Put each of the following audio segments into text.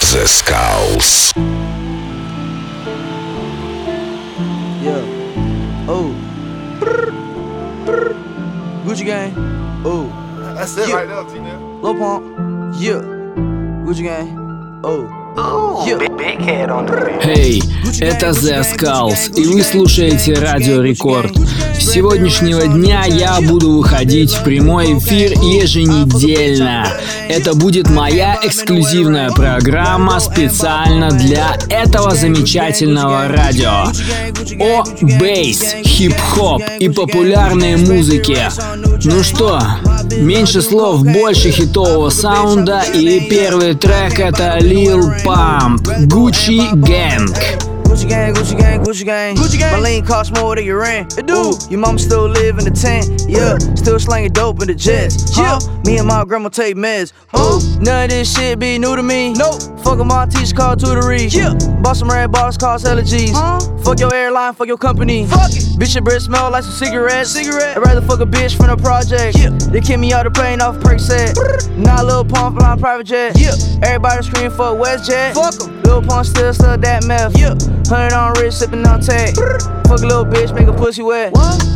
The Skulls. Yeah. Oh. Gucci gang. Oh. That's it Yeah. right now, T-Nev. Lil Pump. Yeah. Gucci gang. Oh. Эй, это The Skulls, и вы слушаете Радио Рекорд. С сегодняшнего дня я буду выходить в прямой эфир еженедельно. Это будет моя эксклюзивная программа специально для этого замечательного радио. О бейс, хип-хоп и популярной музыке. Ну что, меньше слов, больше хитового саунда и первый трек это Lil Pump, Gucci Gang. Gucci gang, Gucci gang, Gucci gang. Gucci gang. My lean cost more than your rent. It do. Your mama still live in the tent. Yeah. Still slanging dope in the jets. Yeah. Me and my grandma take meds. Ooh. None of this shit be new to me. Nope. Fuck my teacher called tutory. Yeah. Bought some red bottles cost allergies. Fuck your airline, fuck your company. Fuck it. Bitch, your breath smell like some cigarettes. Cigarette. I'd rather fuck a bitch from the project. Yeah. They kick me out the plane off perk set. Not a little pump flying private jet. Yeah. Everybody scream for a WestJet. Fuck 'em. Lil Pump still stuck that meth. Yeah. Hundred on wrist, sipping on tech. Fuck a little bitch, make a pussy wet.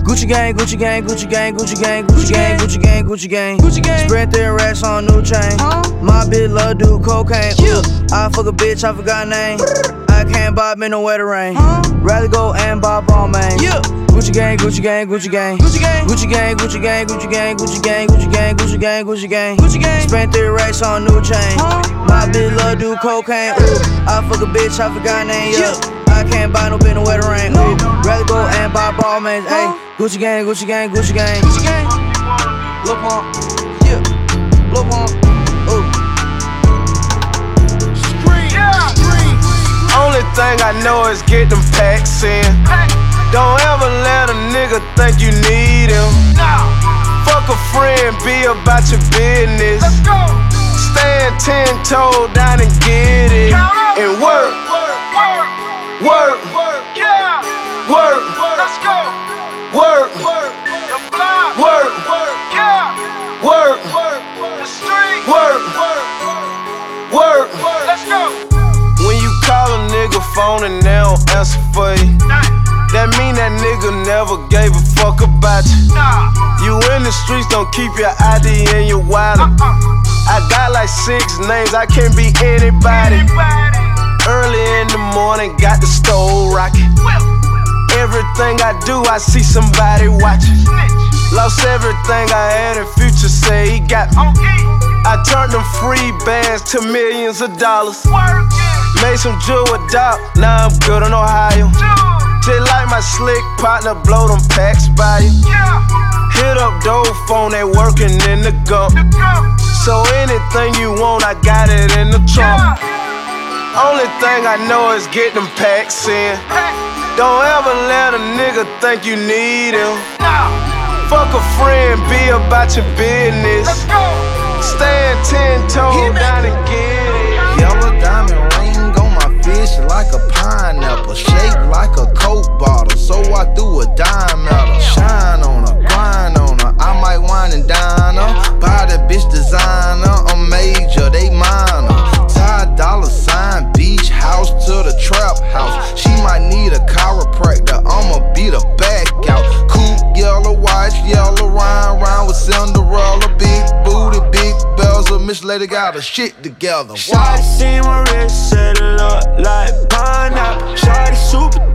Gucci gang, Gucci gang, Gucci gang, Gucci gang, Gucci gang, Gucci gang, Gucci gang, Gucci gang. Spread their racks on new chain. My bitch love do cocaine. I fuck a bitch, I forgot name. I can't bob in no weather rain. Rather go and bob all man. Yeah. Gucci gang, Gucci gang, Gucci gang, Gucci gang, Gucci gang, Gucci gang, Gucci gang, Gucci gang, Gucci gang, Gucci gang, Gucci gang, Gucci gang. Spent three racks on new chain. My bitch love do cocaine. I fuck a bitch, I forgot name. Yeah. I can't buy no bin no weather rain. Ooh, rather go and buy ball mains. Hey, Gucci gang, Gucci gang, Gucci gang, Gucci gang. Lil Pump, yeah, Lil Pump. Ooh. Only thing I know is get them packs in. Don't ever let a nigga think you need him. Fuck a friend, be about your business. Let's go. Stand ten toe down and get it. And work, work, work, work, yeah. work, work, let's go. work, work. The block. Work, work, yeah. Work, work, the street. Work, work, work, let's go. When you call a nigga phone and they don't answer for you, that mean that nigga never gave a fuck about you. You in the streets, don't keep your ID in your wallet. Uh-uh. I got like six names, I can't be anybody. Early in the morning, got the stove rocking. Everything I do, I see somebody watching. Lost everything I had, and Future say he got me. I turned them free bands to millions of dollars. Made some jewel Doc, now I'm good in Ohio. Just like my slick partner, blow them packs by you. Hit up dope phone, they working in the gump. So anything you want, I got it in the trunk. Only thing I know is get them packs in. Don't ever let a nigga think you need him. Fuck a friend, be about your business. Stand ten toes down and get it. Yellow diamond ring on my fish like a pineapple, shaped like a coke bottle. So I threw a dime at her, shine on her, grind on her. I might wine and dine her, buy the bitch designer. I'm major, they minor. Tie dollar sign, beach house to the trap house. She might need a chiropractor, I'ma beat her back out. Coupe, yellow, watch, yellow, rhyme, rhyme with Cinderella. Big booty, big bells, a Miss Lady got her shit together. Shawty see my wrist, set it look like pineapple. Shawty super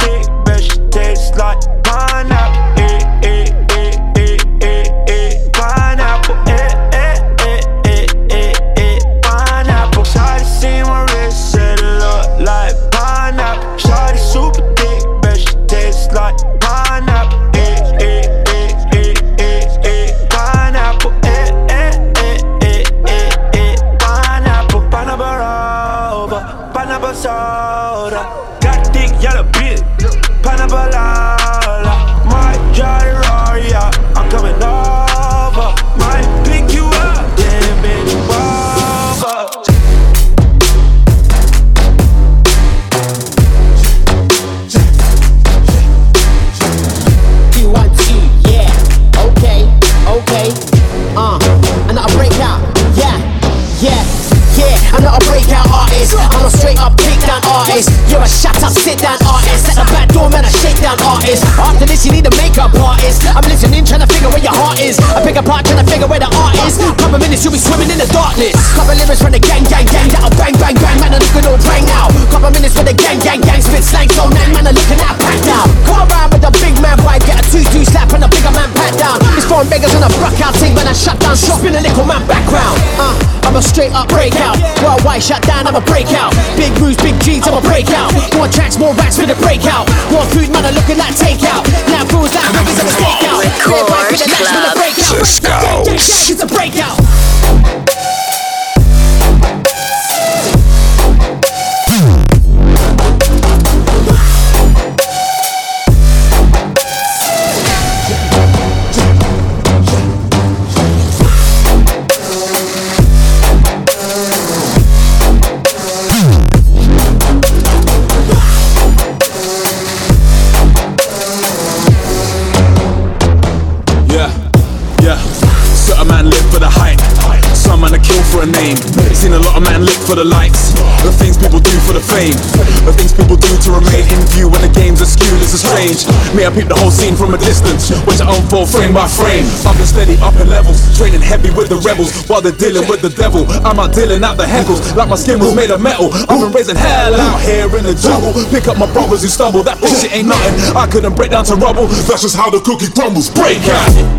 thing, when I shut down shop in a little man background. Uh, I'm a straight up breakout. Worldwide shut down, I'm a breakout. Big moves, big G's, I'm a breakout. More tracks, more racks for the breakout. More food, man, I'm looking like takeout. Now fools like movies and a stakeout. Record Red, white, with the next with a Club. breakout. The Skulls. It's a breakout. Me, I peep the whole scene from a distance. Watch it unfold frame by frame. I've been steady up in levels. Training heavy with the rebels while they're dealing with the devil. I'm out dealing out the heckles like my skin was made of metal. I've been raising hell out here in the jungle. Pick up my brothers who stumble. That shit ain't nothing. I couldn't break down to rubble. That's just how the cookie crumbles. Break out.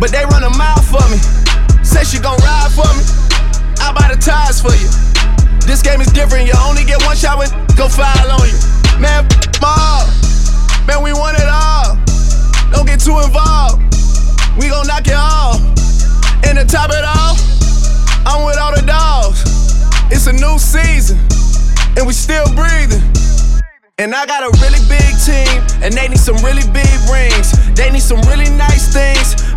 but they run a mile for me. Say she gon' ride for me. I buy the tires for you. This game is different. You only get one shot when go file on you. Man, all. Man, we want it all. Don't get too involved. We gon' knock it off. And to top it off, I'm with all the dogs. It's a new season, and we still breathing. And I got a really big team, and they need some really big rings. They need some really nice things.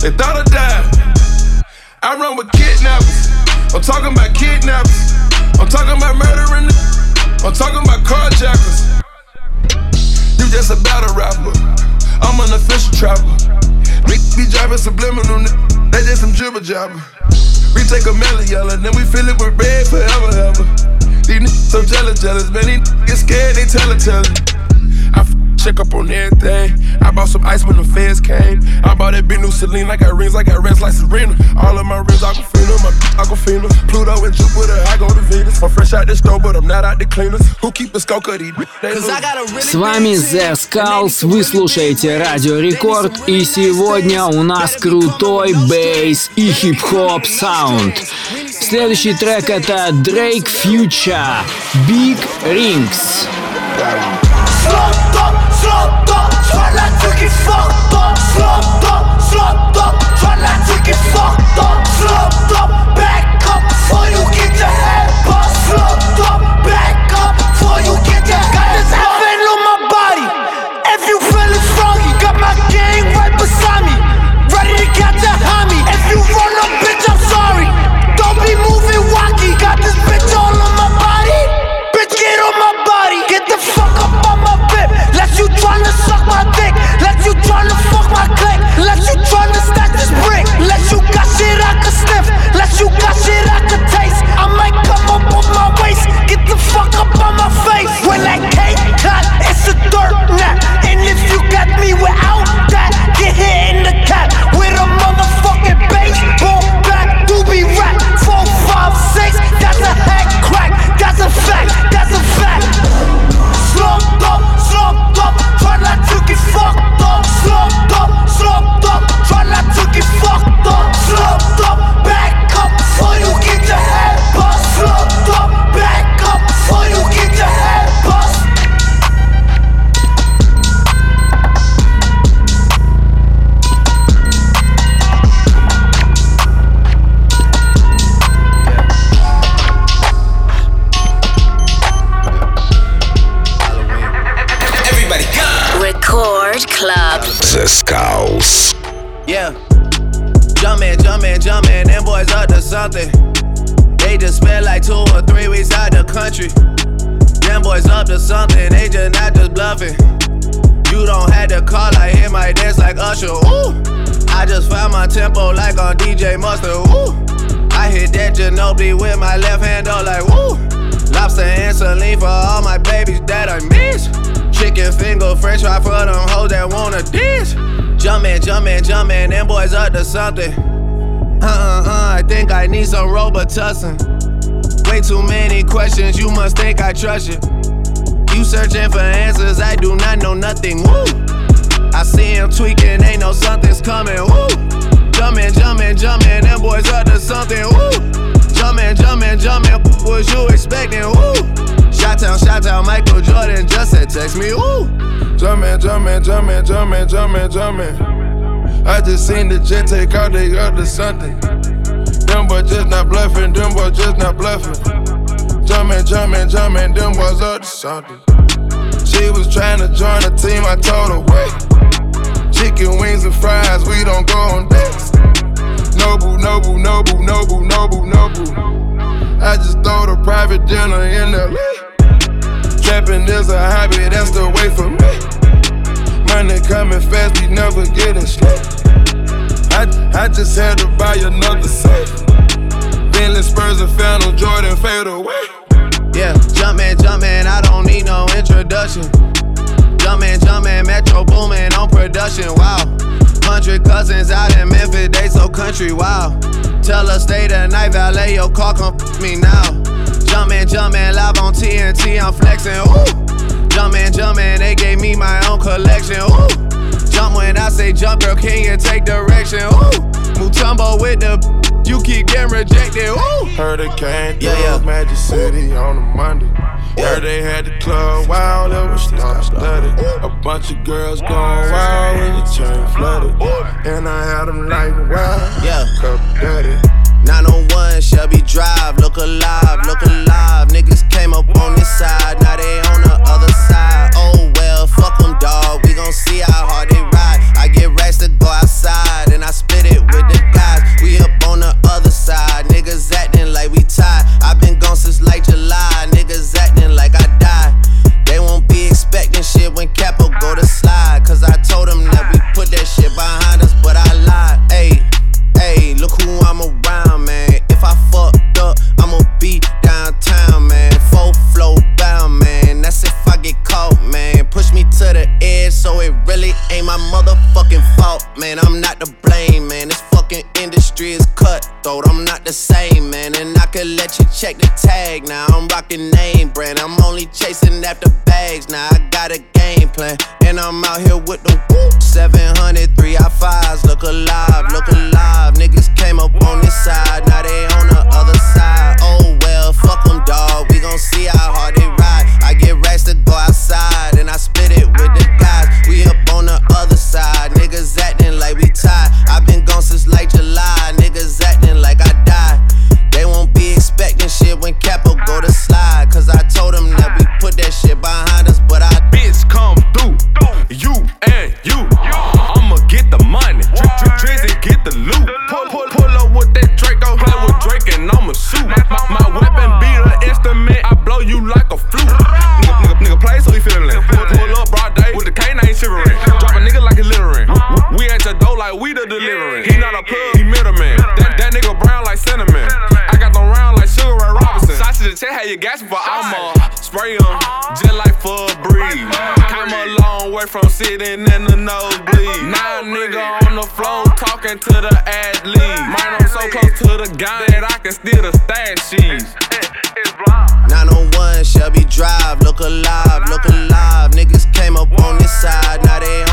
They thought I died. I run with kidnappers. I'm talking about kidnappers. I'm talking about murdering. I'm talking about carjackers. You just about a battle rapper. I'm an official trapper. We be driving subliminal. They just some jibber jabber. We take a melon yellow, then we fill it with red forever, ever. These niggas so jealous, jealous. Man, these get scared, they tell it, tell it. I f- check up on everything. I bought some ice when the feds came. Bought that big new Celine. I got rings, I got rings like Serena. All of my rings, Aquafina, my Aquafina. Pluto and Jupiter, I go to Venus. I'm fresh out the store, but I'm not out the cleaners. Who keep the got a really С вами The Skulls, вы слушаете Радио Рекорд, и сегодня у нас крутой бейс и хип-хоп саунд. Следующий трек это Drake Future Big Rings. Slumped up, slumped up, try not to get Slumped me without that, get hit in the cap with a motherfucking baseball bat. Doobie rap, four, five, six. That's a head crack. That's a fact. That's a fact. Slumped up, slumped up. Try not to get fucked up. Slumped up, slumped up. Try not to get fucked up. Slumped Record Club. The Skulls. Yeah. Jumpin', jumpin', jumpin', them boys up to something. They just spent like two or three weeks out the country. Them boys up to something, they just not just bluffing. You don't have to call, I hear my dance like Usher. Ooh. I just found my tempo like on DJ Mustard. Ooh. I hit that Ginobili with my left hand, though, like woo. Lobster and saline for all my babies that I miss. Chicken finger, french fry for them hoes that wanna dish. Jumpin', jumpin', jumpin', them boys up to something. Uh uh uh, I think I need some Robitussin. Way too many questions, you must think I trust you. You searching for answers, I do not know nothing. Woo! I see him tweaking, ain't no something's coming. Woo! Jumpin', jumpin', jumpin', them boys up to something. Woo! Jumpin', jumpin', jumpin', what was you expecting? Woo! Shot town, Michael Jordan just said text me. Woo! Jumpin', jumpin', jumpin', jumpin', jumpin', jumpin'. I just seen the jet take out, they to something. Them boys just not bluffing, them boys just not bluffing. Jumpin', jumpin', jumpin', them boys up to something. She was trying to join the team, I told her wait. Chicken wings and fries, we don't go on dates. Noble, noble, noble, noble, noble, noble. I just throw the private dinner in LA. Trapping is a hobby, that's the way for me. Money coming fast, we never getting slow. I, I just had to buy another safe. Bentley Spurs and Phantom Jordan fade away. Yeah, jumpin', jumpin', I don't need no introduction. Jumpin', jumpin', Metro boomin' on production, wow. Hundred cousins out in Memphis, they so country, wow. Tell her stay the night, valet your car, come me now. Jumpin', jumpin', live on TNT, say jump, girl, can you take direction, ooh. Mutombo with the, you keep getting rejected, ooh. Heard it came through Yeah, yeah. Magic City on a Monday. Heard they had the club wild, it was star studded. A bunch of girls going wild when the chain flooded. And I had them like wild, Yeah. cup. 901 Shelby Drive, look alive, look alive. Niggas came up on this side, now they on the other side. Oh well, fuck them, dawg. We gon' see how hard they ride. I get racks to go outside, and I split it with the guys. We up on the other side, niggas acting like we tied. i been gone since like July, niggas acting like fucking fault, man. I'm not to blame, man. This fucking industry is cutthroat. I'm not the same, man. And I could let you check the tag. Now I'm rocking name brand. I'm only chasing after bags. Now I got a game plan. And I'm out here with the whoop. 700, 3 I 5s. Look alive, look alive. Niggas came up on this side. Now they on the other side. Oh well, fuck them, dog. We gon' see how hard it talking to the athlete. Man, I'm so close to the gun that I can steal the stash sheets. 901 Shelby Drive, look alive, look alive. Niggas came up on this side, now they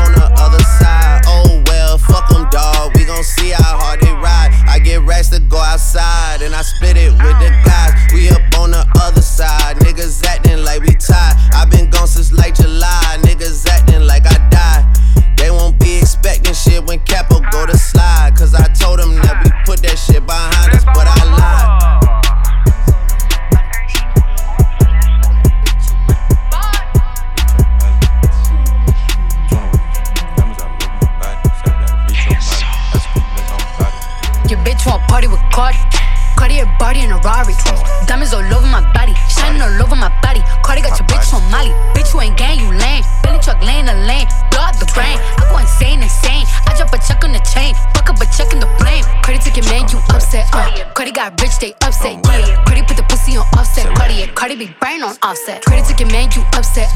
offset. Took your man, you upset.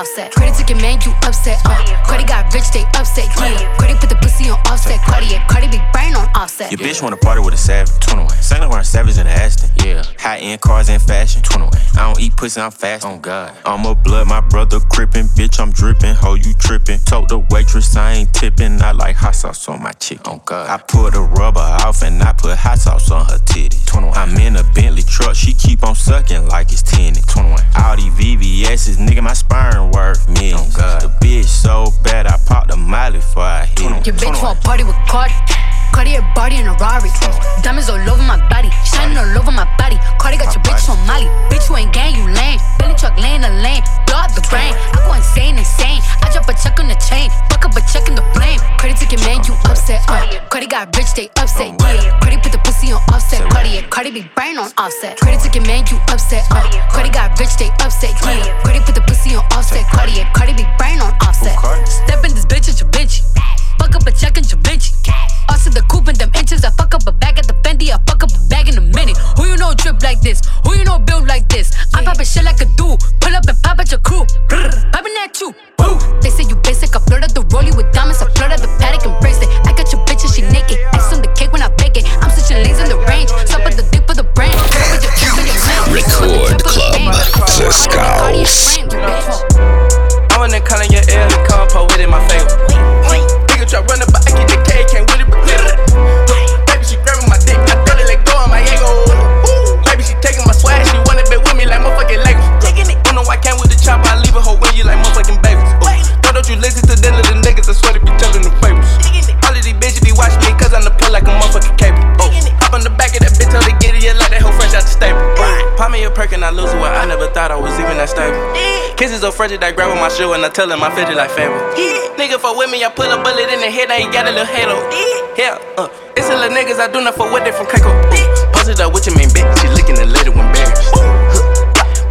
Offset. Cardi took your man, you upset. Uh. Cardi got rich, they upset. Yeah. Cardi put the pussy on offset. Yeah. Cardi be brain on offset. Your bitch wanna party with a savage. 21. Sailing around savage in the Aston. Yeah. High end cars and fashion. 21. I don't eat pussy, I'm fast. On oh, God. I'm a blood, my brother crippin'. Bitch, I'm drippin'. Ho, you trippin'. Told the waitress I ain't tippin'. I like hot sauce on my chicken. On God. I pull the rubber off and I put hot sauce on her titty. 21. I'm in a Bentley truck. She keep on sucking like it's tinted. 21. All these VVS's, nigga, my sperm worth millions. On God. The bitch so bad, I popped a molly before I hit it. Your bitch want party with Cardi. Cartier body in a Rari. Diamonds all over my body, shining all over my body. Cardi got your bitch on Molly. Bitch, you ain't gang, you lame. Billy truck laying the lane, blow out the brain. I go insane, insane. I drop a check on the chain, fuck up a check in the flame. Cardi took your man, you upset. Uh. Cardi got rich, they upset. Yeah. Cardi put the pussy on offset. Cardi. Cardi be brain on offset. Took your man, you upset. Uh. Cardi got rich, they upset. Yeah. Cardi put the pussy on offset. Cardi. Cardi be brain on offset. Step in this bitch at your bitch. Fuck up a check in your bitch. Us in the coupe in them inches. I fuck up a bag at the Fendi. I fuck up a bag in a minute. Who you know drip like this? Who you know build like this? I'm poppin' shit like a dude. Pull up and pop at your crew. Poppin' at you. Woo. They say you basic. I flirt at the rollie with diamonds. I flirt at the Patek and bracelet. Freddy that grabbing my shoe and I tell him I fit it like family. Yeah. Nigga fuck with me, I put a bullet in the head, I ain't got a little head on. Yeah, yeah uh, it's a little niggas I do not fuck with it from Keiko. Ooh. Posted up with your main bitch, she looking at later when embarrassed.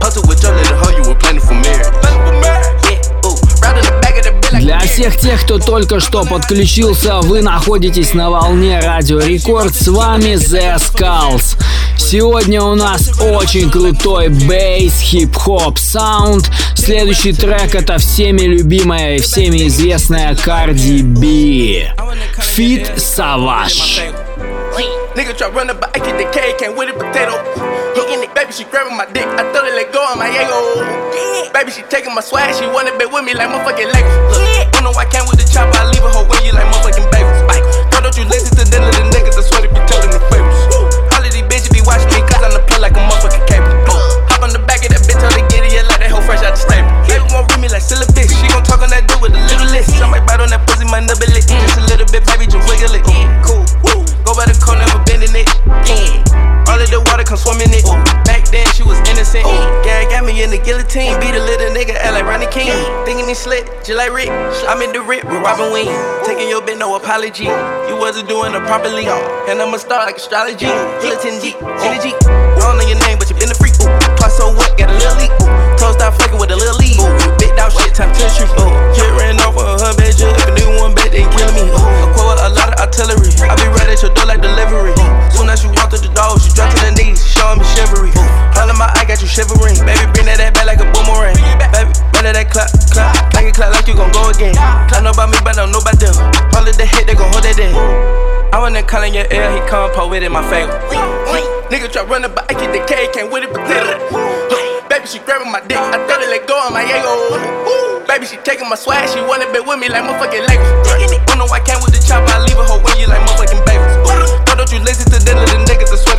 Puzzle with your little hoe, you were planning for marriage. Yeah, ooh, right in the back of the Для всех тех, кто только что подключился, вы находитесь на волне Радио Рекорд. С вами The Skulls. Сегодня у нас очень крутой бейс, хип-хоп, саунд. Следующий трек это всеми любимая и всеми известная Cardi B. Fit Savage. Nigga try running, but I get the K, can't with it potato. Hitting it, baby, she grabbing my dick. I thought it let go of my ego. Baby, she taking my swag, she wanna be with me like motherfucking Lego. Look, don't know I came with the chopper, I leave hoe when you like motherfucking that hoe fresh out the stable. Baby won't read me like silly bitch, she gon' talk on that dude with a little list. I might bite on that pussy, my nibble it. Just a little bit, baby, just wiggle it. Cool, woo. Go by the cone, never bending it. All of the water come swimming it. Back then she was innocent. Gary got me in the guillotine. Beat a little nigga, act like Rodney King. Thinking he slick, just like Rick. I'm in the rip with Robin Williams. Taking your bit, no apology. You wasn't doing it properly. And I'm a star like astrology. Guillotine G, energy. I don't know your name, but you been a freak. Plus so what, got a little leak. Toes stop fucking with a little lead. Big dog shit, time to the street. Get ran off with her bad If a nigga one bad, they killing me. A quote, a lot of artillery. I be right at your door like delivery. Soon as you walk through the door, she drop to the knees, she showing me chivalry. All in my eye got you shivering. Baby, bring that, back like a boomerang. Baby, better that clap, clap. Like it clap like you gon' go again. Clap know about me, but I don't know about them. All of the hit, they gon' hold that in. I wanna call in your ear, he come po with it, in my favor. Nigga try running, but I get the K, can't with it, potato. Baby, she grabbing my dick, I thought it let go of my ego. Baby, she taking my swag, she wanna be with me like motherfucking Lego. Don't know I came with the chopper, I leave a hoe when you like motherfucking babies. Why don't you listen to them little niggas? I swear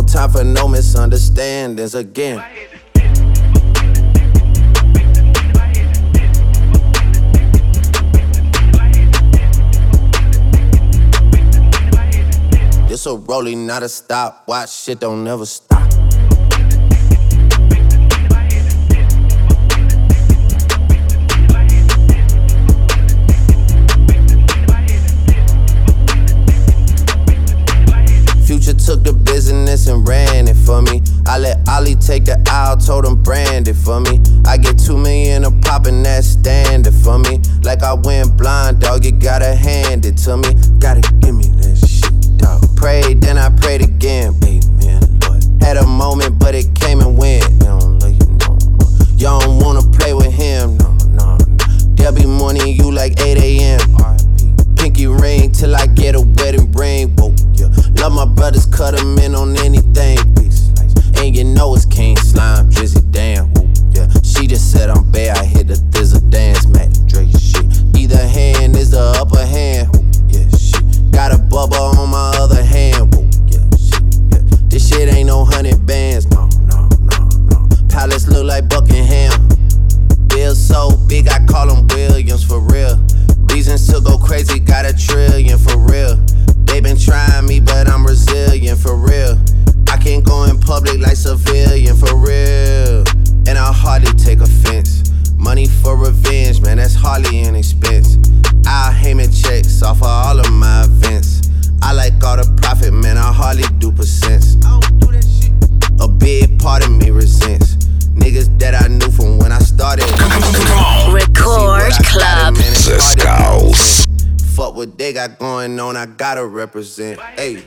No time for no misunderstandings again. This a rolling, not a stop. Watch shit don't never stop. Take the aisle, told him brand it for me. I get two million a pop and that's standard for me. Like I went blind, dog, you gotta hand it to me. Gotta give me that shit, dog. Prayed, then I prayed again. Amen, Lord. Had a moment, but it came and went. You don't no more. You don't wanna play with him, no, no, no. There'll be morning you like 8 a.m. Pinky ring till I get a wedding ring. Whoa, yeah. Love my brothers, cut them in on anything. Peace, And you know it's King Slime, Drizzy, damn. Whoa, yeah. She just said I'm bad, I hit the thizzle dance, Mac Dre shit. Either hand is the upper hand. Whoa, yeah, shit. Got a bubble on my other hand. Whoa, yeah, shit, yeah. This shit ain't no hundred bands, no, no, no, no. Palace look like Buckingham. Bill so big, I call him Williams for real. Reasons to go crazy, got a trillion for real. They been trying me, but I'm resilient for real can't go in public like civilian, for real. And I hardly take offense. Money for revenge, man, that's hardly an expense. I Heyman checks off of all of my events. I like all the profit, man, I hardly do percents. I don't do that shit. A big part of me resents niggas that I knew from when I started. Come on, come on. Record Club. Fuck what they got going on, I gotta represent. Hey.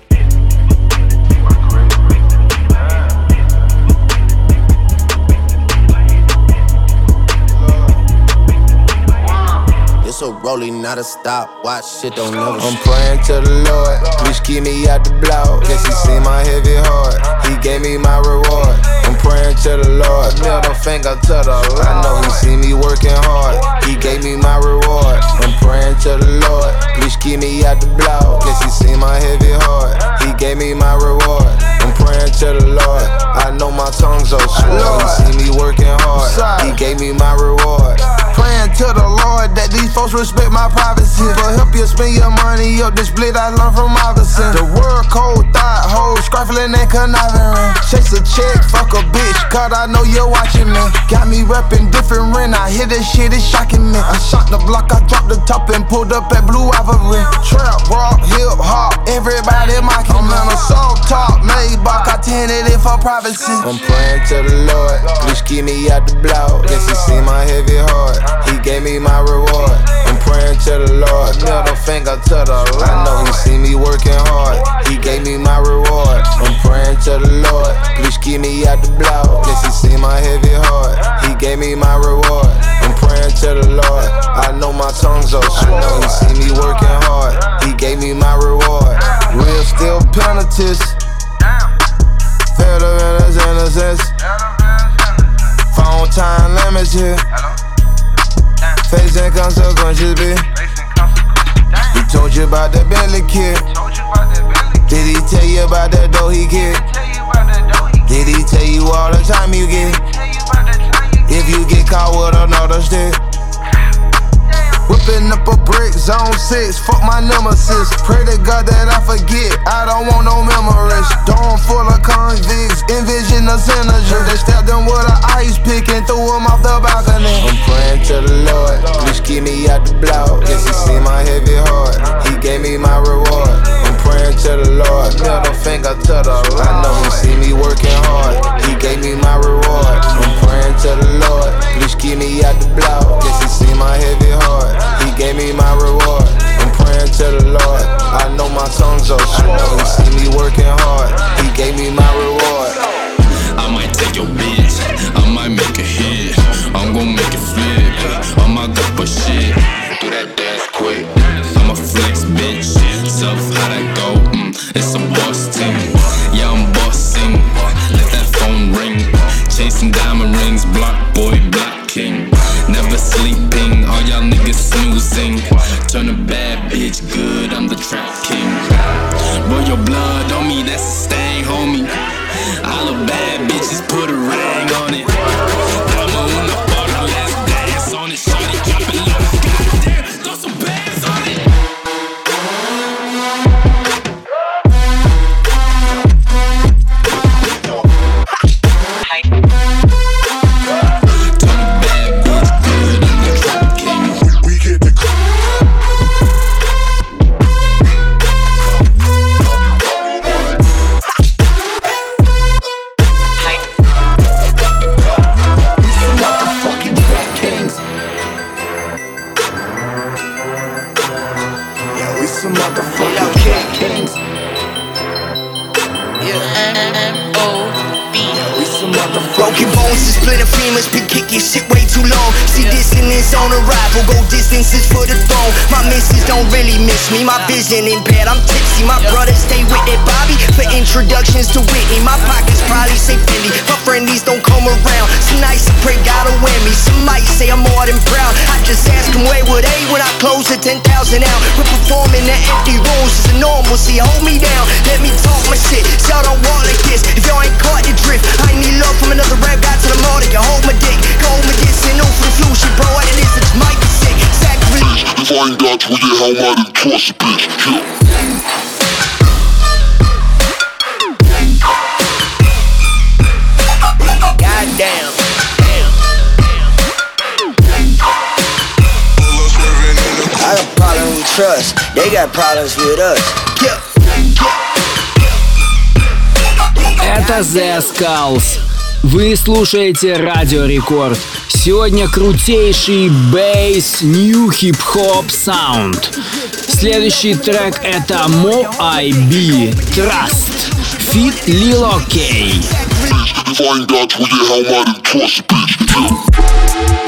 A rolling, not a stop. Watch shit don't never. I'm praying to the Lord, please keep me out the block. Guess he see my heavy heart, he gave me my reward. I'm praying to the Lord, middle finger to the Lord. I know he see me working hard, he gave me my reward. I'm praying to the Lord, please keep me out the block. Guess he see my heavy heart, he gave me my reward. I'm praying to the Lord, I know my tongue's so short. He see me working hard, he gave me my reward. Praying to the Lord that these folks respect my privacy. But help you spend your money up this split I learned from Iverson. The world cold thought hoes, scruffling and conniving. Chase a check, fuck a bitch, cause I know you're watching me. Got me reppin' different rent, I hear this shit is shocking me. I shot the block, I dropped the top and pulled up at Blue Ivory. Trap, rock, hip hop, everybody mocking I'm in a soft top, Maybach, I tinted it for privacy. I'm praying to the Lord, please keep me out the block. Guess he see my heavy heart, he gave me my reward. I'm praying to the Lord, middle finger to the Lord. I know he see me working hard, he gave me my reward. I'm praying to the Lord, please keep me out the block. Guess he see my heavy heart, he gave me my reward. I'm praying to the Lord, I know my tongue's so I know he see me working hard, he gave me my reward. Real still penitentious, federal innocence. Phone time limits here. Facing consequences, B. He told you about the Bentley kid. Did he tell you about the dough he get? Did he tell you all the time you get? If you get caught with another stick. Whipping up a brick, zone six, fuck my nemesis. Pray to God that I forget, I don't want no memories. Dome full of convicts, envision a synergy. They stabbed them with an ice pick and threw him off the balcony. I'm praying to the Lord, please keep me out the block. Guess he see my heavy heart, he gave me my reward. I'm praying to the Lord, middle finger to the Lord. I know he see me working hard, he gave me my reward. I'm praying to the Lord, please keep me out the block. Guess he see my heavy heart, he gave me my reward. I'm praying to the Lord, I know my tongue's so short. I know he see me working hard, he gave me my reward. I might take your bitch, arrival, for the throne. My missus don't really miss me, my vision impaired, I'm tipsy. My brothers stay with their Bobby for introductions to Whitney. My pockets probably say Fendi, my friendies don't come around. Some nights I pray God will win me, some might say I'm more than proud. I just ask them where were they when I close at 10,000 out. We're performing the empty rooms, it's a normalcy, hold me down. Let me talk my shit, y'all don't walk like this. If y'all ain't caught the drift, I need love from another rap guy to the mall can hold my dick. Go home and get sent for the flu shit, bro. What it is, it just might be sick. Sacrilege. If I ain't got to get how I done toss a bitch, yeah. Goddamn. I got problems with trust. They got problems with us. Это The Skulls. Вы слушаете Радио Рекорд. Сегодня крутейший бейс New Hip Hop Sound. Следующий трек это Mo IB Trust Fit Lilo K.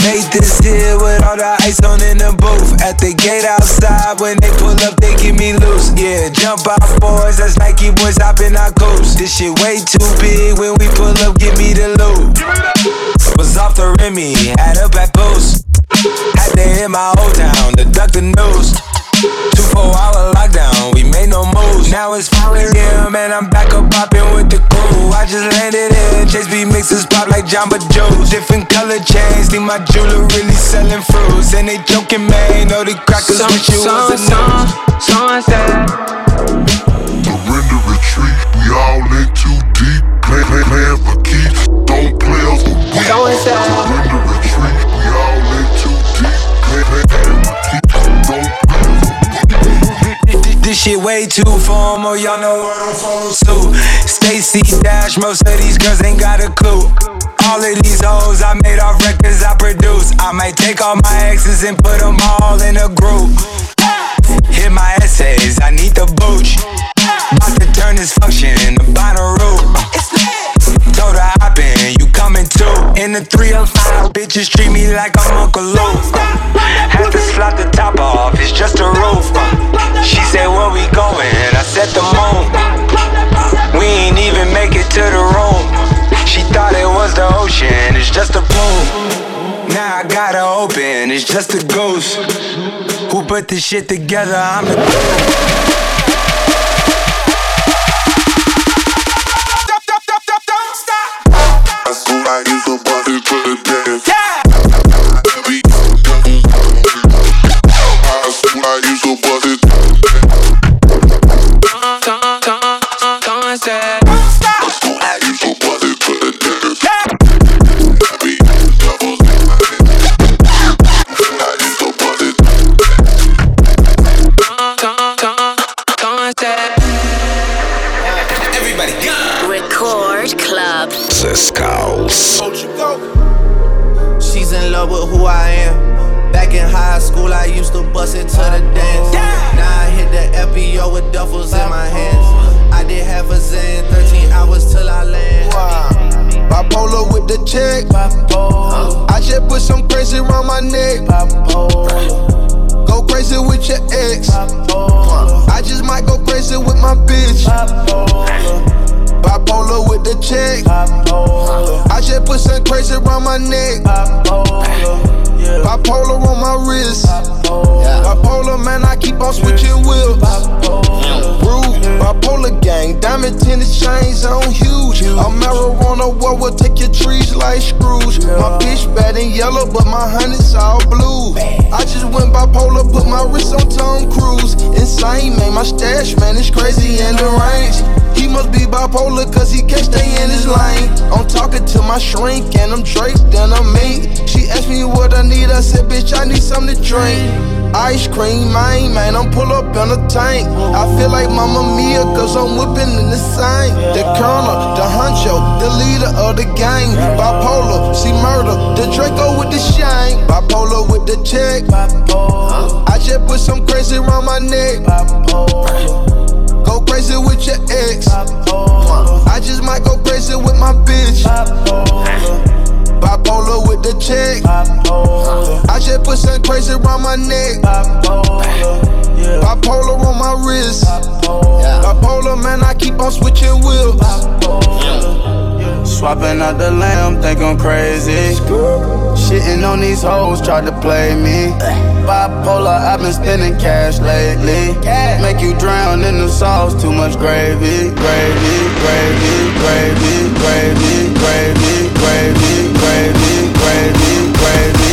Made this deal with all the ice on in the booth. At the gate outside, when they pull up, they give me loose. Yeah, jump out, boys. That's Nike boys hopping our coast. This shit way too big. When we pull up, give me the loot. Was off the Remy, had up at post. Had to hit my old town to duck the news. Two four hour lockdown, we made no moves. Now it's 4 a.m. and I'm back up popping. I just landed in, Chase B mixes pop like Jamba Joe's. Different color chains, think my jeweler really selling fruits. And they joking, man, know the crackers Some- wish you some- was a some- news. Sunset. Surrender retreat, we all in too deep. Plan, plan, plan for keeps, don't play us for weeks. Shit way too formal, y'all know what I'm follow suit. Stacy Dash, most of these girls ain't got a clue. All of these hoes I made off records I produce. I might take all my exes and put them all in a group. Hit my essays, I need the booch. About to turn this function into Bonnaroo. Told her hop in, you coming too. In the 305, bitches treat me like I'm Uncle Luke. Had to slot the top off, it's just a roof. She said, Where we going? I said, The moon. We ain't even make it to the room. She thought it was the ocean, it's just a plume. Now I gotta open, it's just a ghost. Who put this shit together? I'm the Club. The Skulls. She's in love with who I am. Back in high school, I used to bust it to the dance. Now I hit the FBO with duffels in my hands. I did half a zen, 13 hours till I land. Bipolar with the check. I just put some crazy around my neck. Go crazy with your ex. I just might go crazy with my bitch. Bipolar with the check. I just put some crazy around my neck. Bipolar on my wrist. Bipolar, man, I keep on switching wheels. Rude, bipolar gang, diamond tennis chains on huge. A marijuana war will take your trees like screws. My bitch bad in yellow, but my honey's all blue. I just went bipolar, put my wrist on Tom Cruise. Insane, man, my stash, man, it's crazy and the range. He must be bipolar, cause he can't stay in his lane. I'm talking to my shrink, and I'm Drake, then I'm. She asked me what I need, I said, bitch, I need something to drink. Ice cream, man, man, I'm pull up in a tank. I feel like Mama Mia, cause I'm whipping in the same. The colonel, the honcho, the leader of the gang. Bipolar, see murder, the Draco with the shine. Bipolar with the check. I just put some crazy around my neck. Go crazy with your ex. I just might go crazy with my bitch. Bipolar with the check. I just put some crazy around my neck. Bipolar on my wrist. Bipolar, man, I keep on switching wheels. Swapping out the lamb, think I'm crazy. Shitting on these hoes, tried to play me. Bipolar, I've been spending cash lately. Make you drown in the sauce, too much gravy. Gravy, gravy, gravy, gravy, gravy, gravy, gravy, gravy, gravy, gravy,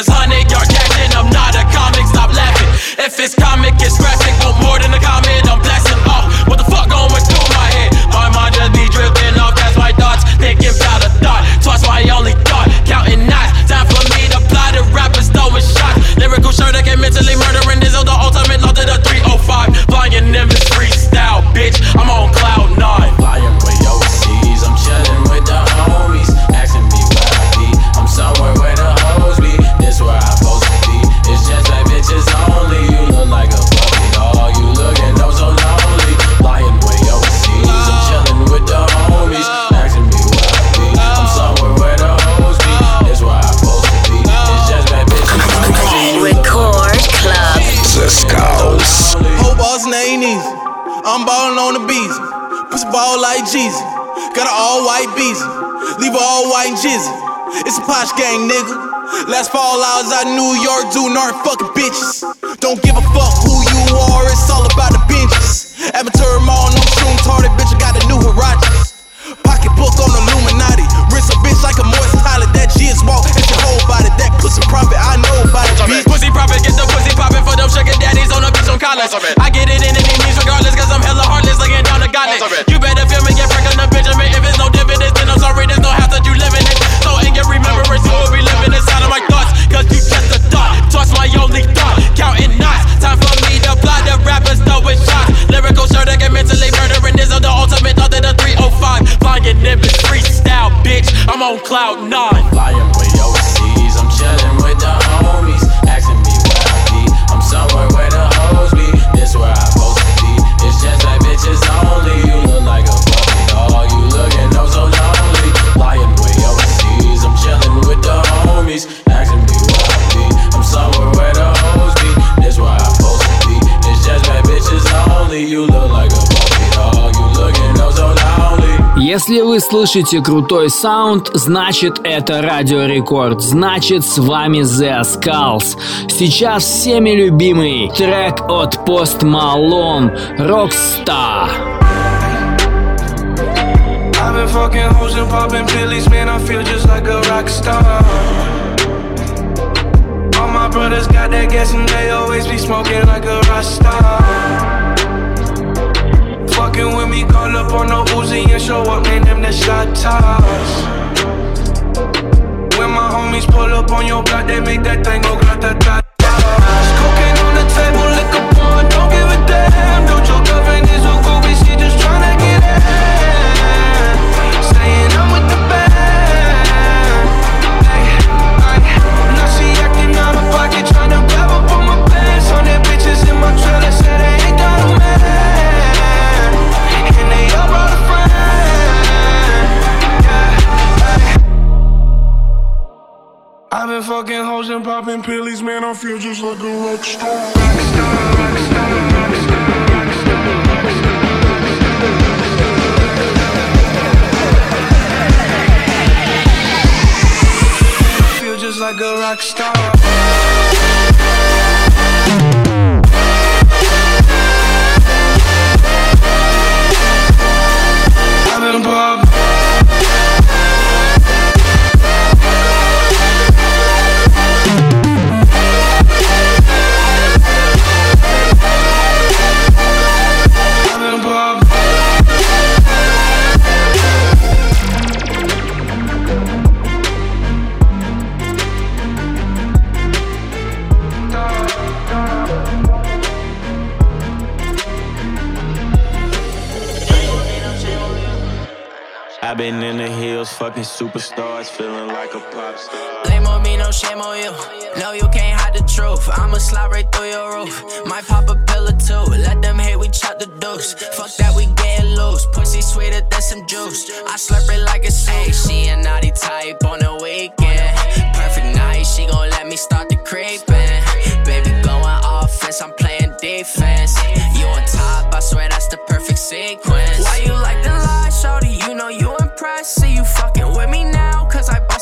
Cause hundred yard jacked and I'm not a comic, stop laughing. If it's comic, it's Last fall I was out in New York doing art fucking bitches. Don't give a fuck who you are, it's all about the benches. Amateur mall, no shroom tarted, bitch, I got a new Huaraches. Pocketbook on Illuminati, wrist a bitch like a Morse pilot. That G is walk, it's your whole body. That pussy profit, I know about it. Bitch. Pussy profit, get the pussy poppin' for them sugar daddies on the bitch on college. I get it in any means regardless, cause I'm hella heartless, laying down the gauntlet. You better feel me, get frank on the mentally murdering. Is the ultimate thought of the 305. Flying in freestyle, bitch. I'm on cloud nine. Flying way overseas, Если вы слышите крутой саунд, значит это Радио Рекорд, значит с вами The Skulls. Сейчас всеми любимый трек от Post Malone Rockstar. I've been fucking hoes and popping pillies, man. I feel just like a rock star. All my brothers got that gas and they always be smoking like a rock star. Fucking with me, call up on the Uzi and show up, man. Them the shot toss. When my homies pull up on your block, they make that thing go grata been fucking hoes and popping pillies, man. I feel just like a rock star. Rock star, rock star, rock star, rock star, I feel just like a rock star. I've superstars, feeling like a pop star. Blame on me, no shame on you. No, you can't hide the truth. I'ma slide right through your roof. Might pop a pill or two. Let them hate, we chop the deuce. Fuck that, we getting loose. Pussy sweeter than some juice. I slurp it like a snake. She a naughty type on the weekend. Perfect night, she gon' let me start the creeping. Baby going offense, I'm playing defense. You on top, I swear that's the perfect sequence. Why you like the lie, shorty? You know you impressed. See you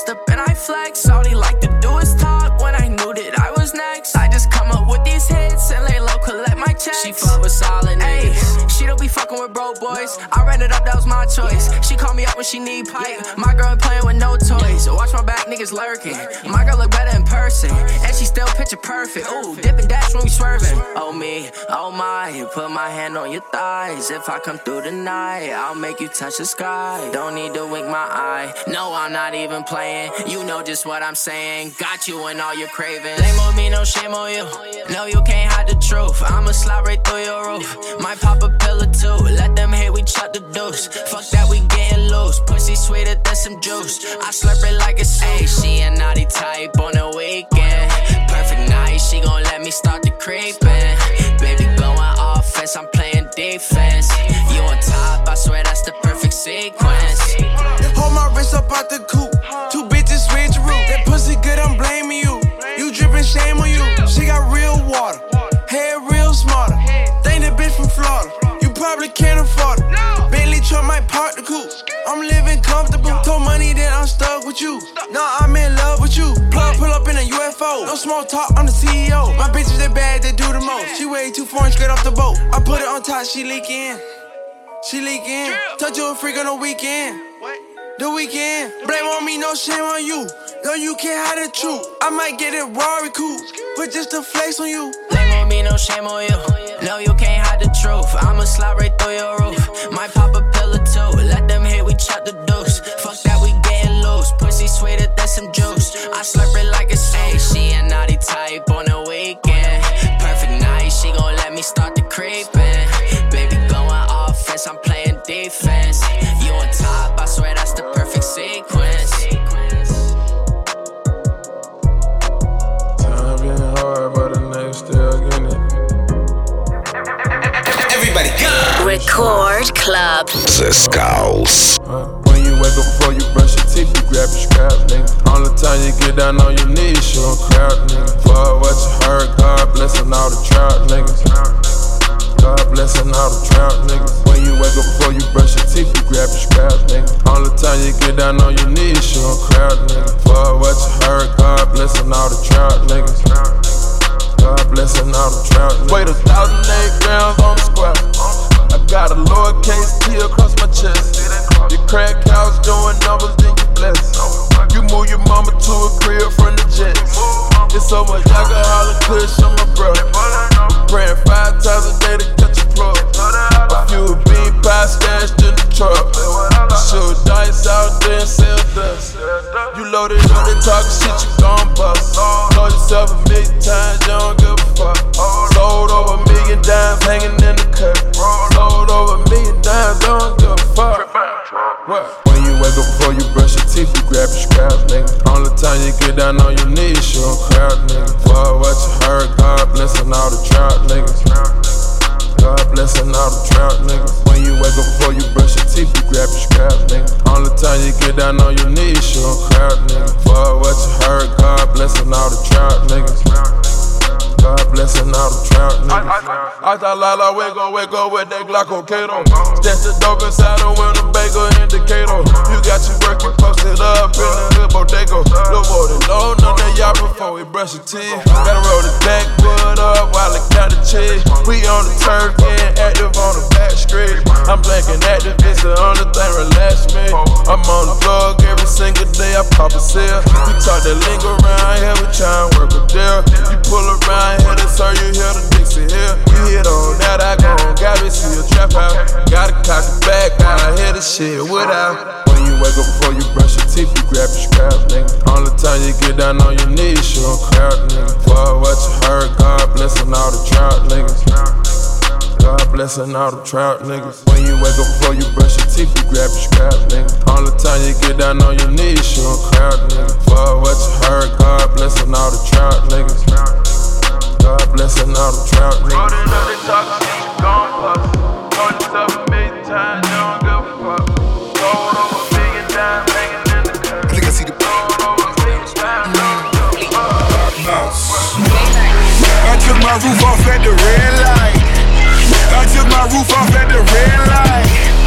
cause up and I flex. All they like to do is talk when I knew that I was next. I just come up with these hits and lay low, collect my checks. She fuck with solid niggas. She don't be fucking with broke boys. I ran it up, that was my choice. She call me up when she need pipe. My girl ain't playing with no toys. Watch my back, niggas lurking. My girl look better in person, and she still picture perfect. Ooh, dip and dash when we swerving. Oh me, oh my, put my hand on your thighs. If I come through tonight, I'll make you touch the sky. Don't need to wink my eye. No, I'm not even playing. You know just what I'm saying. Got you and all your cravings. Blame on me, no shame on you. No, you can't hide the truth. I'ma slide right through your roof. Might pop a pill or two. Let them hate, we chop the deuce. Fuck that, we getting loose. Pussy sweeter than some juice. I slurp it like a snake. She a naughty type on the weekend. Perfect night, she gon' let me start the creeping. Baby going offense, I'm playing defense. You on top, I swear that's the perfect sequence. Hold my wrist up out the coop. Two bitches switch root. That pussy good, small talk, I'm the CEO. My bitches they bad, they do the most. She way too foreign, straight off the boat. I put it on top, she leak in. She leak in. Touch you a freak on the weekend. The weekend. Blame on me, no shame on you. No, you can't hide the truth. I might get it Rory cool, but just to flex on you. Blame on me, no shame on you. No, you can't hide the truth. I'ma slide right through your roof. Might pop a pill or two. Let them hate, we chop the deuce. Sweeter than some juice. I slurp it like a snake. She a naughty type on the weekend. Perfect night, she gon' let me start the creeping. Baby going offense, I'm playing defense. You on top, I swear that's the perfect sequence. Time been hard, but the nigga still getting it. Everybody Record Club. The Skulls. Wake up before you brush your teeth, you grab your scrap, nigga. Only time you get down on your knees, you don't crowd, nigga. For what you heard, God blessing all the trout niggas. God blessing all the trout niggas. When you wake up before you brush your teeth, you grab your scrap, nigga. Only time you get down on your knees, you don't crowd, nigga. For what you heard, God blessing all the trout niggas. God blessing all the trout niggas. Wait a thousand eight grams on the square. I got a lowercase T across my chest. Your crack house doing numbers, then you bless. You move your mama to a crib from the jets. It's so much alcohol and kush on my brother. Praying five times a day to catch a plug. A few bean pie stashed in the truck. Shoot dice out there and sell dust. You loaded up, they talking shit, you gon' bust. Told yourself a million times, you don't nigga. Only time you get down on your knees, you don't crowd, nigga. For what you heard, God blessing all the trout niggas. God blessing all the trout niggas. When you wake up before you brush your teeth, you grab your scrap, nigga. Only time you get down on your knees, you don't crowd, nigga. For what you heard, God blessing all the trout niggas. God blessing all the trout niggas. I thought Lala wake up, wake up with that Glockocato. Stash the dope inside the window, bagel indicator. You got your work, you posted up in the hood bodega. Little boy, the low, none of y'all before we brush your teeth. Gotta roll the backwood up while I got the cheese. We on the turf, getting active on the back street. I'm blanking active, it's the only thing relax me. I'm on the plug every single day, I pop a seal. We talk that lingo around here, we try and work a deal. You pull around here, that's all you hear the Dixie here. You hit on that, I go on, got me see a trap out. Gotta cock it back, I hear the shit shit would I? When you wake up before you brush your teeth, you grab your scrap, nigga. All the time you get down on your knees, you don't crowd, nigga. For what you heard, God blessing all the trout, niggas. God blessing all the trout niggas. When you wake up before you brush your teeth, you grab your scrap, nigga. All the time you get down on your knees, you don't crowd, nigga. For what you heard, God blessing all the trout niggas. God blessing all the trout niggas. Rolling up the talk, gone, keep going, puff. 27 midtime. my roof off at the red light. I took my roof off at the red light.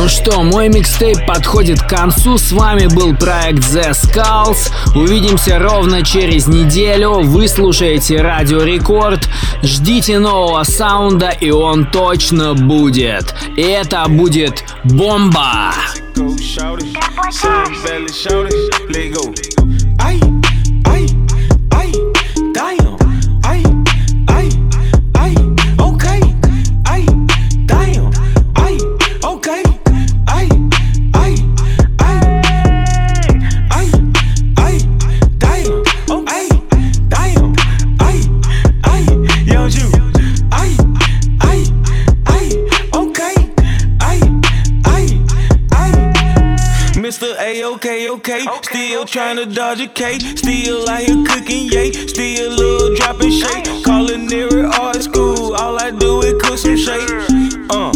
Ну что, мой микстейп подходит к концу. С вами был проект The Skulls. Увидимся ровно через неделю. Вы слушаете Радио Рекорд. Ждите нового саунда, и он точно будет. И это будет бомба! Ay, ay, ay, damn, ay, ay. Okay. Still trying to dodge a K. Still out here cooking, yay. Still little dropping shake. Culinary art school. All I do is cook some shake. Uh,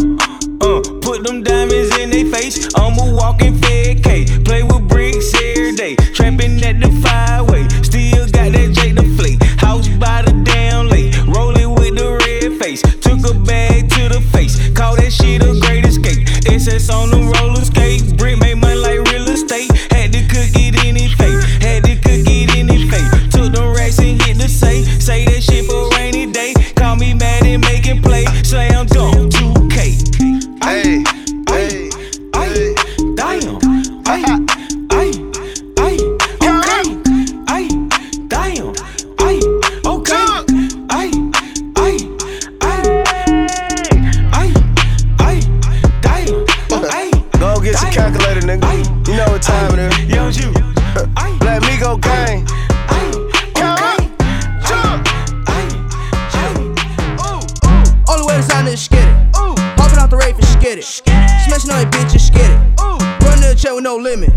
uh, put them diamonds in their face. I'm a walking fed K. Play with bricks every day. Trapping at the five way. Still got that J to flake. House by the damn lake. Rolling with the red face. Took a bag to the face. Call that shit a great escape. SS on the roller Only way to sign is skid it. Popping out the rave and it. Smashing on your bitch and it. Run to the chair with no limit.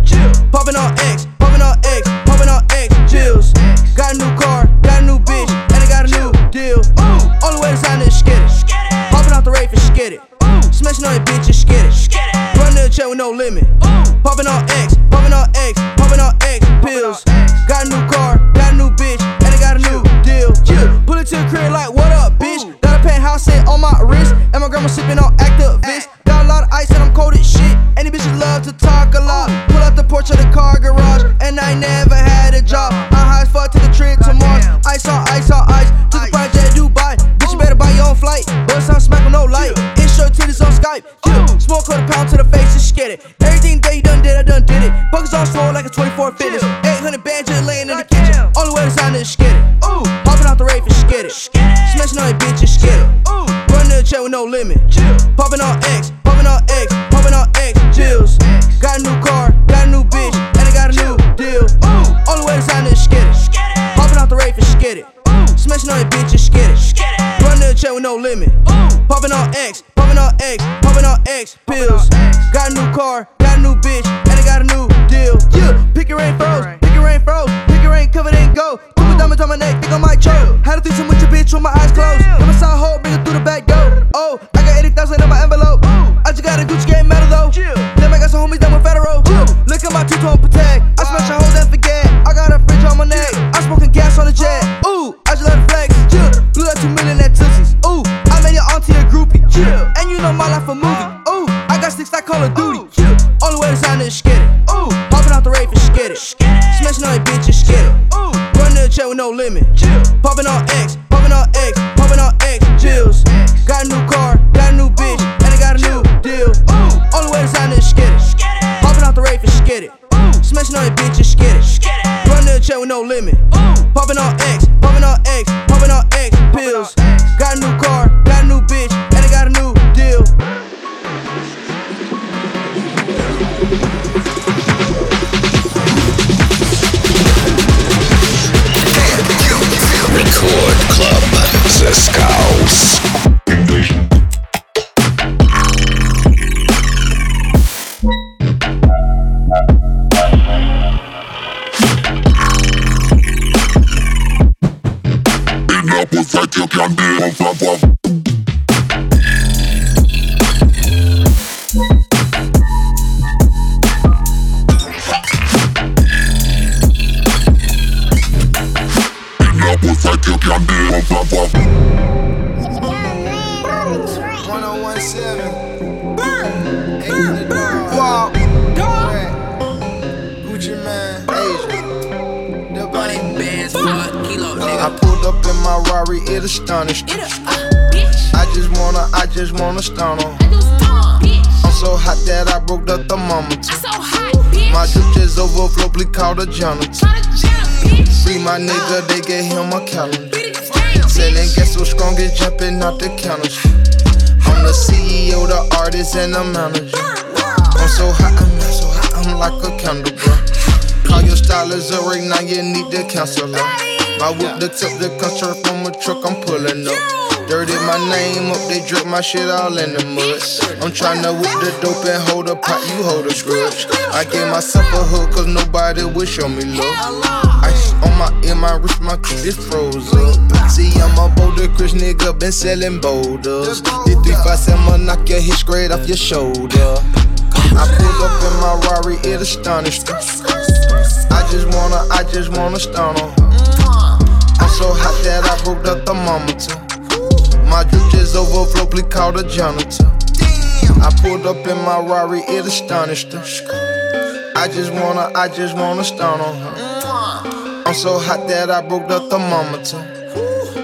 Popping on X, popping on X, popping on X. Chills. Got a new car, got a new bitch, and I got a new deal. Only way to sign is skid it. Popping out the rave and it. Smashing on your bitch and it. Run to the chair with no limit. Popping on X, popping on X, popping on X. Pills. And my grandma sipping on activist. Got a lot of ice and I'm cold as shit. Any bitches love to talk a lot. Pull out the porch of the car garage, and I never had a job. I high as fuck to the trip to Mars. Ice on ice on ice. To the project Dubai. Bitch, you better buy your own flight. Boy, sound smack with no light. Intro titties on Skype. Yeah. Smoke quarter pound to the face and get it. Everything that you done did, I done did it. Focus on swole like a 24 fitness. 800 bands just laying in the kitchen. Only way to sign is skid it. Hopping out the rave and skid it. Smashing on your bitch and skid it. Run to the chair with no limit. Popping on X, popping on X, popping on X. Chills. Got a new car, got a new bitch, and I got a new deal. Only way to sign is skid it. Popping out the rave and skid it. Smashing on your bitch and skid it. Run to the chair with no limit. Popping on X, popping on X, popping on X. Pills. Got a new car, got a new bitch, and I got a new deal. Yeah, pick your rain froze, pick your rain froze, pick your rain covered in gold. Put diamonds on my neck, think I might choke. Had a threesome with your bitch with my eyes closed. Got my side hole, bring it through the back door. Oh, I got 80,000 in my envelope. I just got a Gucci game medal though. Chill. Then I got some homies that went federal. Look at my two-tone protect. I smash a hole then forget. I got a fridge on my neck. I smoking gas on the jet. Uh. Ooh, I just let it flex. Chill. Blew out two million at Tootsies. Ooh, I made your auntie a groupie. Chill. And you know my life a movie. Uh. Ooh, I got six like Call of uh. Duty. Chill. Only way to sign is skid it. Ooh, popping out the rave and skid it. Smashing on your bitch and it. Ooh, running the chair with no limit. Chill. Popping on X, popping on X, popping on X. on your bitch and skid it. Run to the chair with no limit. Popping on X, popping on X, popping on X. nigga, they get him a calendar. Selling gas so strong, it's jumping out the counters. I'm the CEO, the artist, and the manager. I'm so hot, I'm so hot, I'm like a candle, bro. Call your stylist up right now, you need cancel her. My whip the tip, the construct from a truck, I'm pulling up. Dirty my name up, they drip my shit all in the mud. I'm tryna whip the dope and hold a pot, you hold a grudge. I gave myself a hook, cause nobody would show me love. Ice on my in my wrist, my cup is froze up. See, I'm a boulder, Chris nigga, been selling boulders. The 357 knock your hit straight off your shoulder. I pulled up in my Rari, it astonished. I just wanna, I just wanna stun her. I'm so hot that I broke the thermometer. My drip just overflow, please call the janitor. I pulled up in my Rari, it astonished her. I just wanna, I just wanna stun on her. I'm so hot that I broke the thermometer.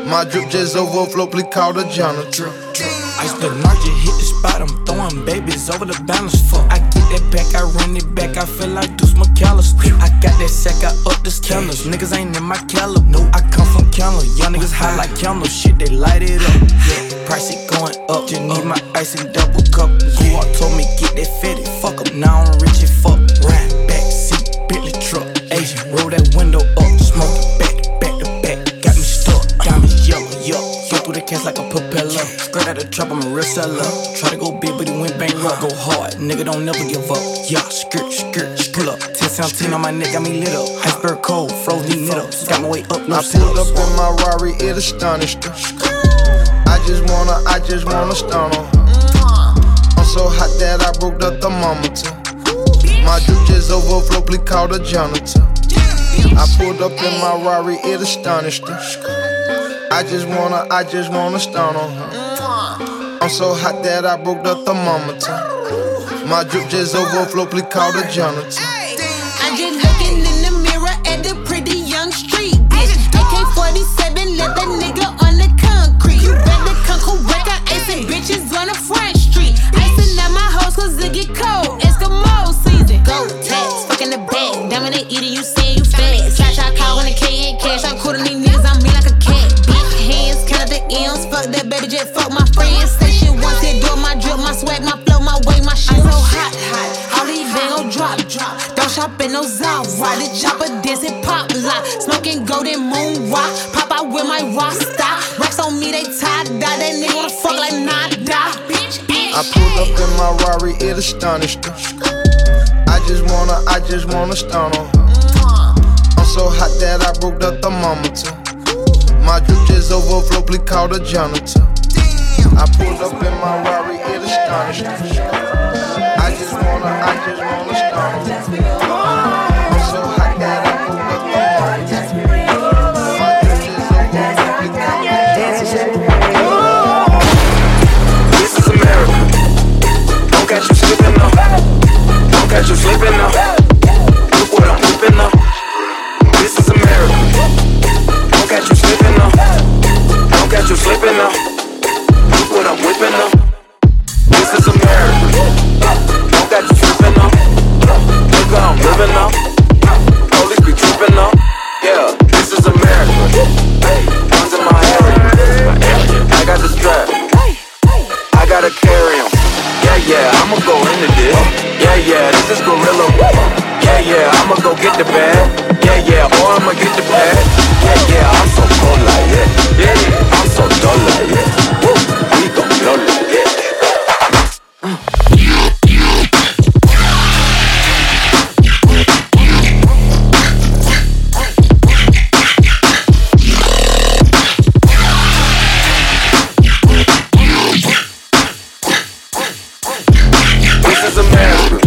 My drip just overflow, please call the janitor. I the large, hit the spot, I'm throwing babies over the balance. Fuck, I that back, I run it back, I feel like Deuce McAllister. I got that sack, I up the scanners. Niggas ain't in my caliber. No, I come from Candler. Young niggas high like candles. Shit, they light it up. Yeah, price it going up. Just need my ice and double cup. You all told me get that fitted. Fuck up, now I'm rich as fuck. Go cash like a propeller. Straight out the trap, I'm a real seller. Try to go big, but he went bankrupt. Go hard, nigga, don't never give up. Yeah, skirt, skirt, pull up. 10 17 on my neck, got me lit up. Iceberg cold, froze me knit ups. Got my way up, no I pulled up in my Rari, it astonished. I just wanna, I just wanna stun her. I'm so hot that I broke the thermometer. My drip just overflow, please call the janitor. I pulled up in my Rari, it astonished her. I just wanna, I just wanna stun on her. I'm so hot that I broke the thermometer. My drip just overflow, please call the janitor. I'm just looking in the mirror at the pretty young street bitch. AK 47, let the nigga on the concrete. You better come correct, I icing bitches on the front street. Icing out my hoes cause it get cold. it's the Eskimo season. Go tax, fucking the bag. It, they eating, you saying you fat. Slash I call when the K ain't cash. I'm no Zara. The chopper dancing pop lock. Smoking golden moon rock. Pop out with my rock style. Racks on me, they tie dye. That nigga wanna fuck like nada. Bitch, eh. I pulled up in my Rari, it astonished her. I just wanna, I just wanna stun on her. Mm-hmm. I'm so hot that I broke the thermometer. My drip just overflow, please call the janitor. I pulled up in my Rari, it astonished her. I just I just wanna stun. I'm so hot that I call the This is America. Don't catch you slipping now. Don't catch you slipping now. Look what I'm whipping up. This is America. Don't catch you slipping now. Don't catch you slipping now. Look what I'm whipping up. This is America. Don't you now. Look how I'm living now. Police be tripping now. Yeah, this is America. Guns in my area. I got the strap. I gotta carry 'em. Yeah, yeah, I'ma go into this. Yeah, yeah, this is gorilla. Yeah, yeah, I'ma go get the bag. Yeah, yeah, or I'ma get the bag. Yeah, yeah, I'm so cold like that. Yeah, yeah, I'm so dull like that. Woo, we gon' blow like is America.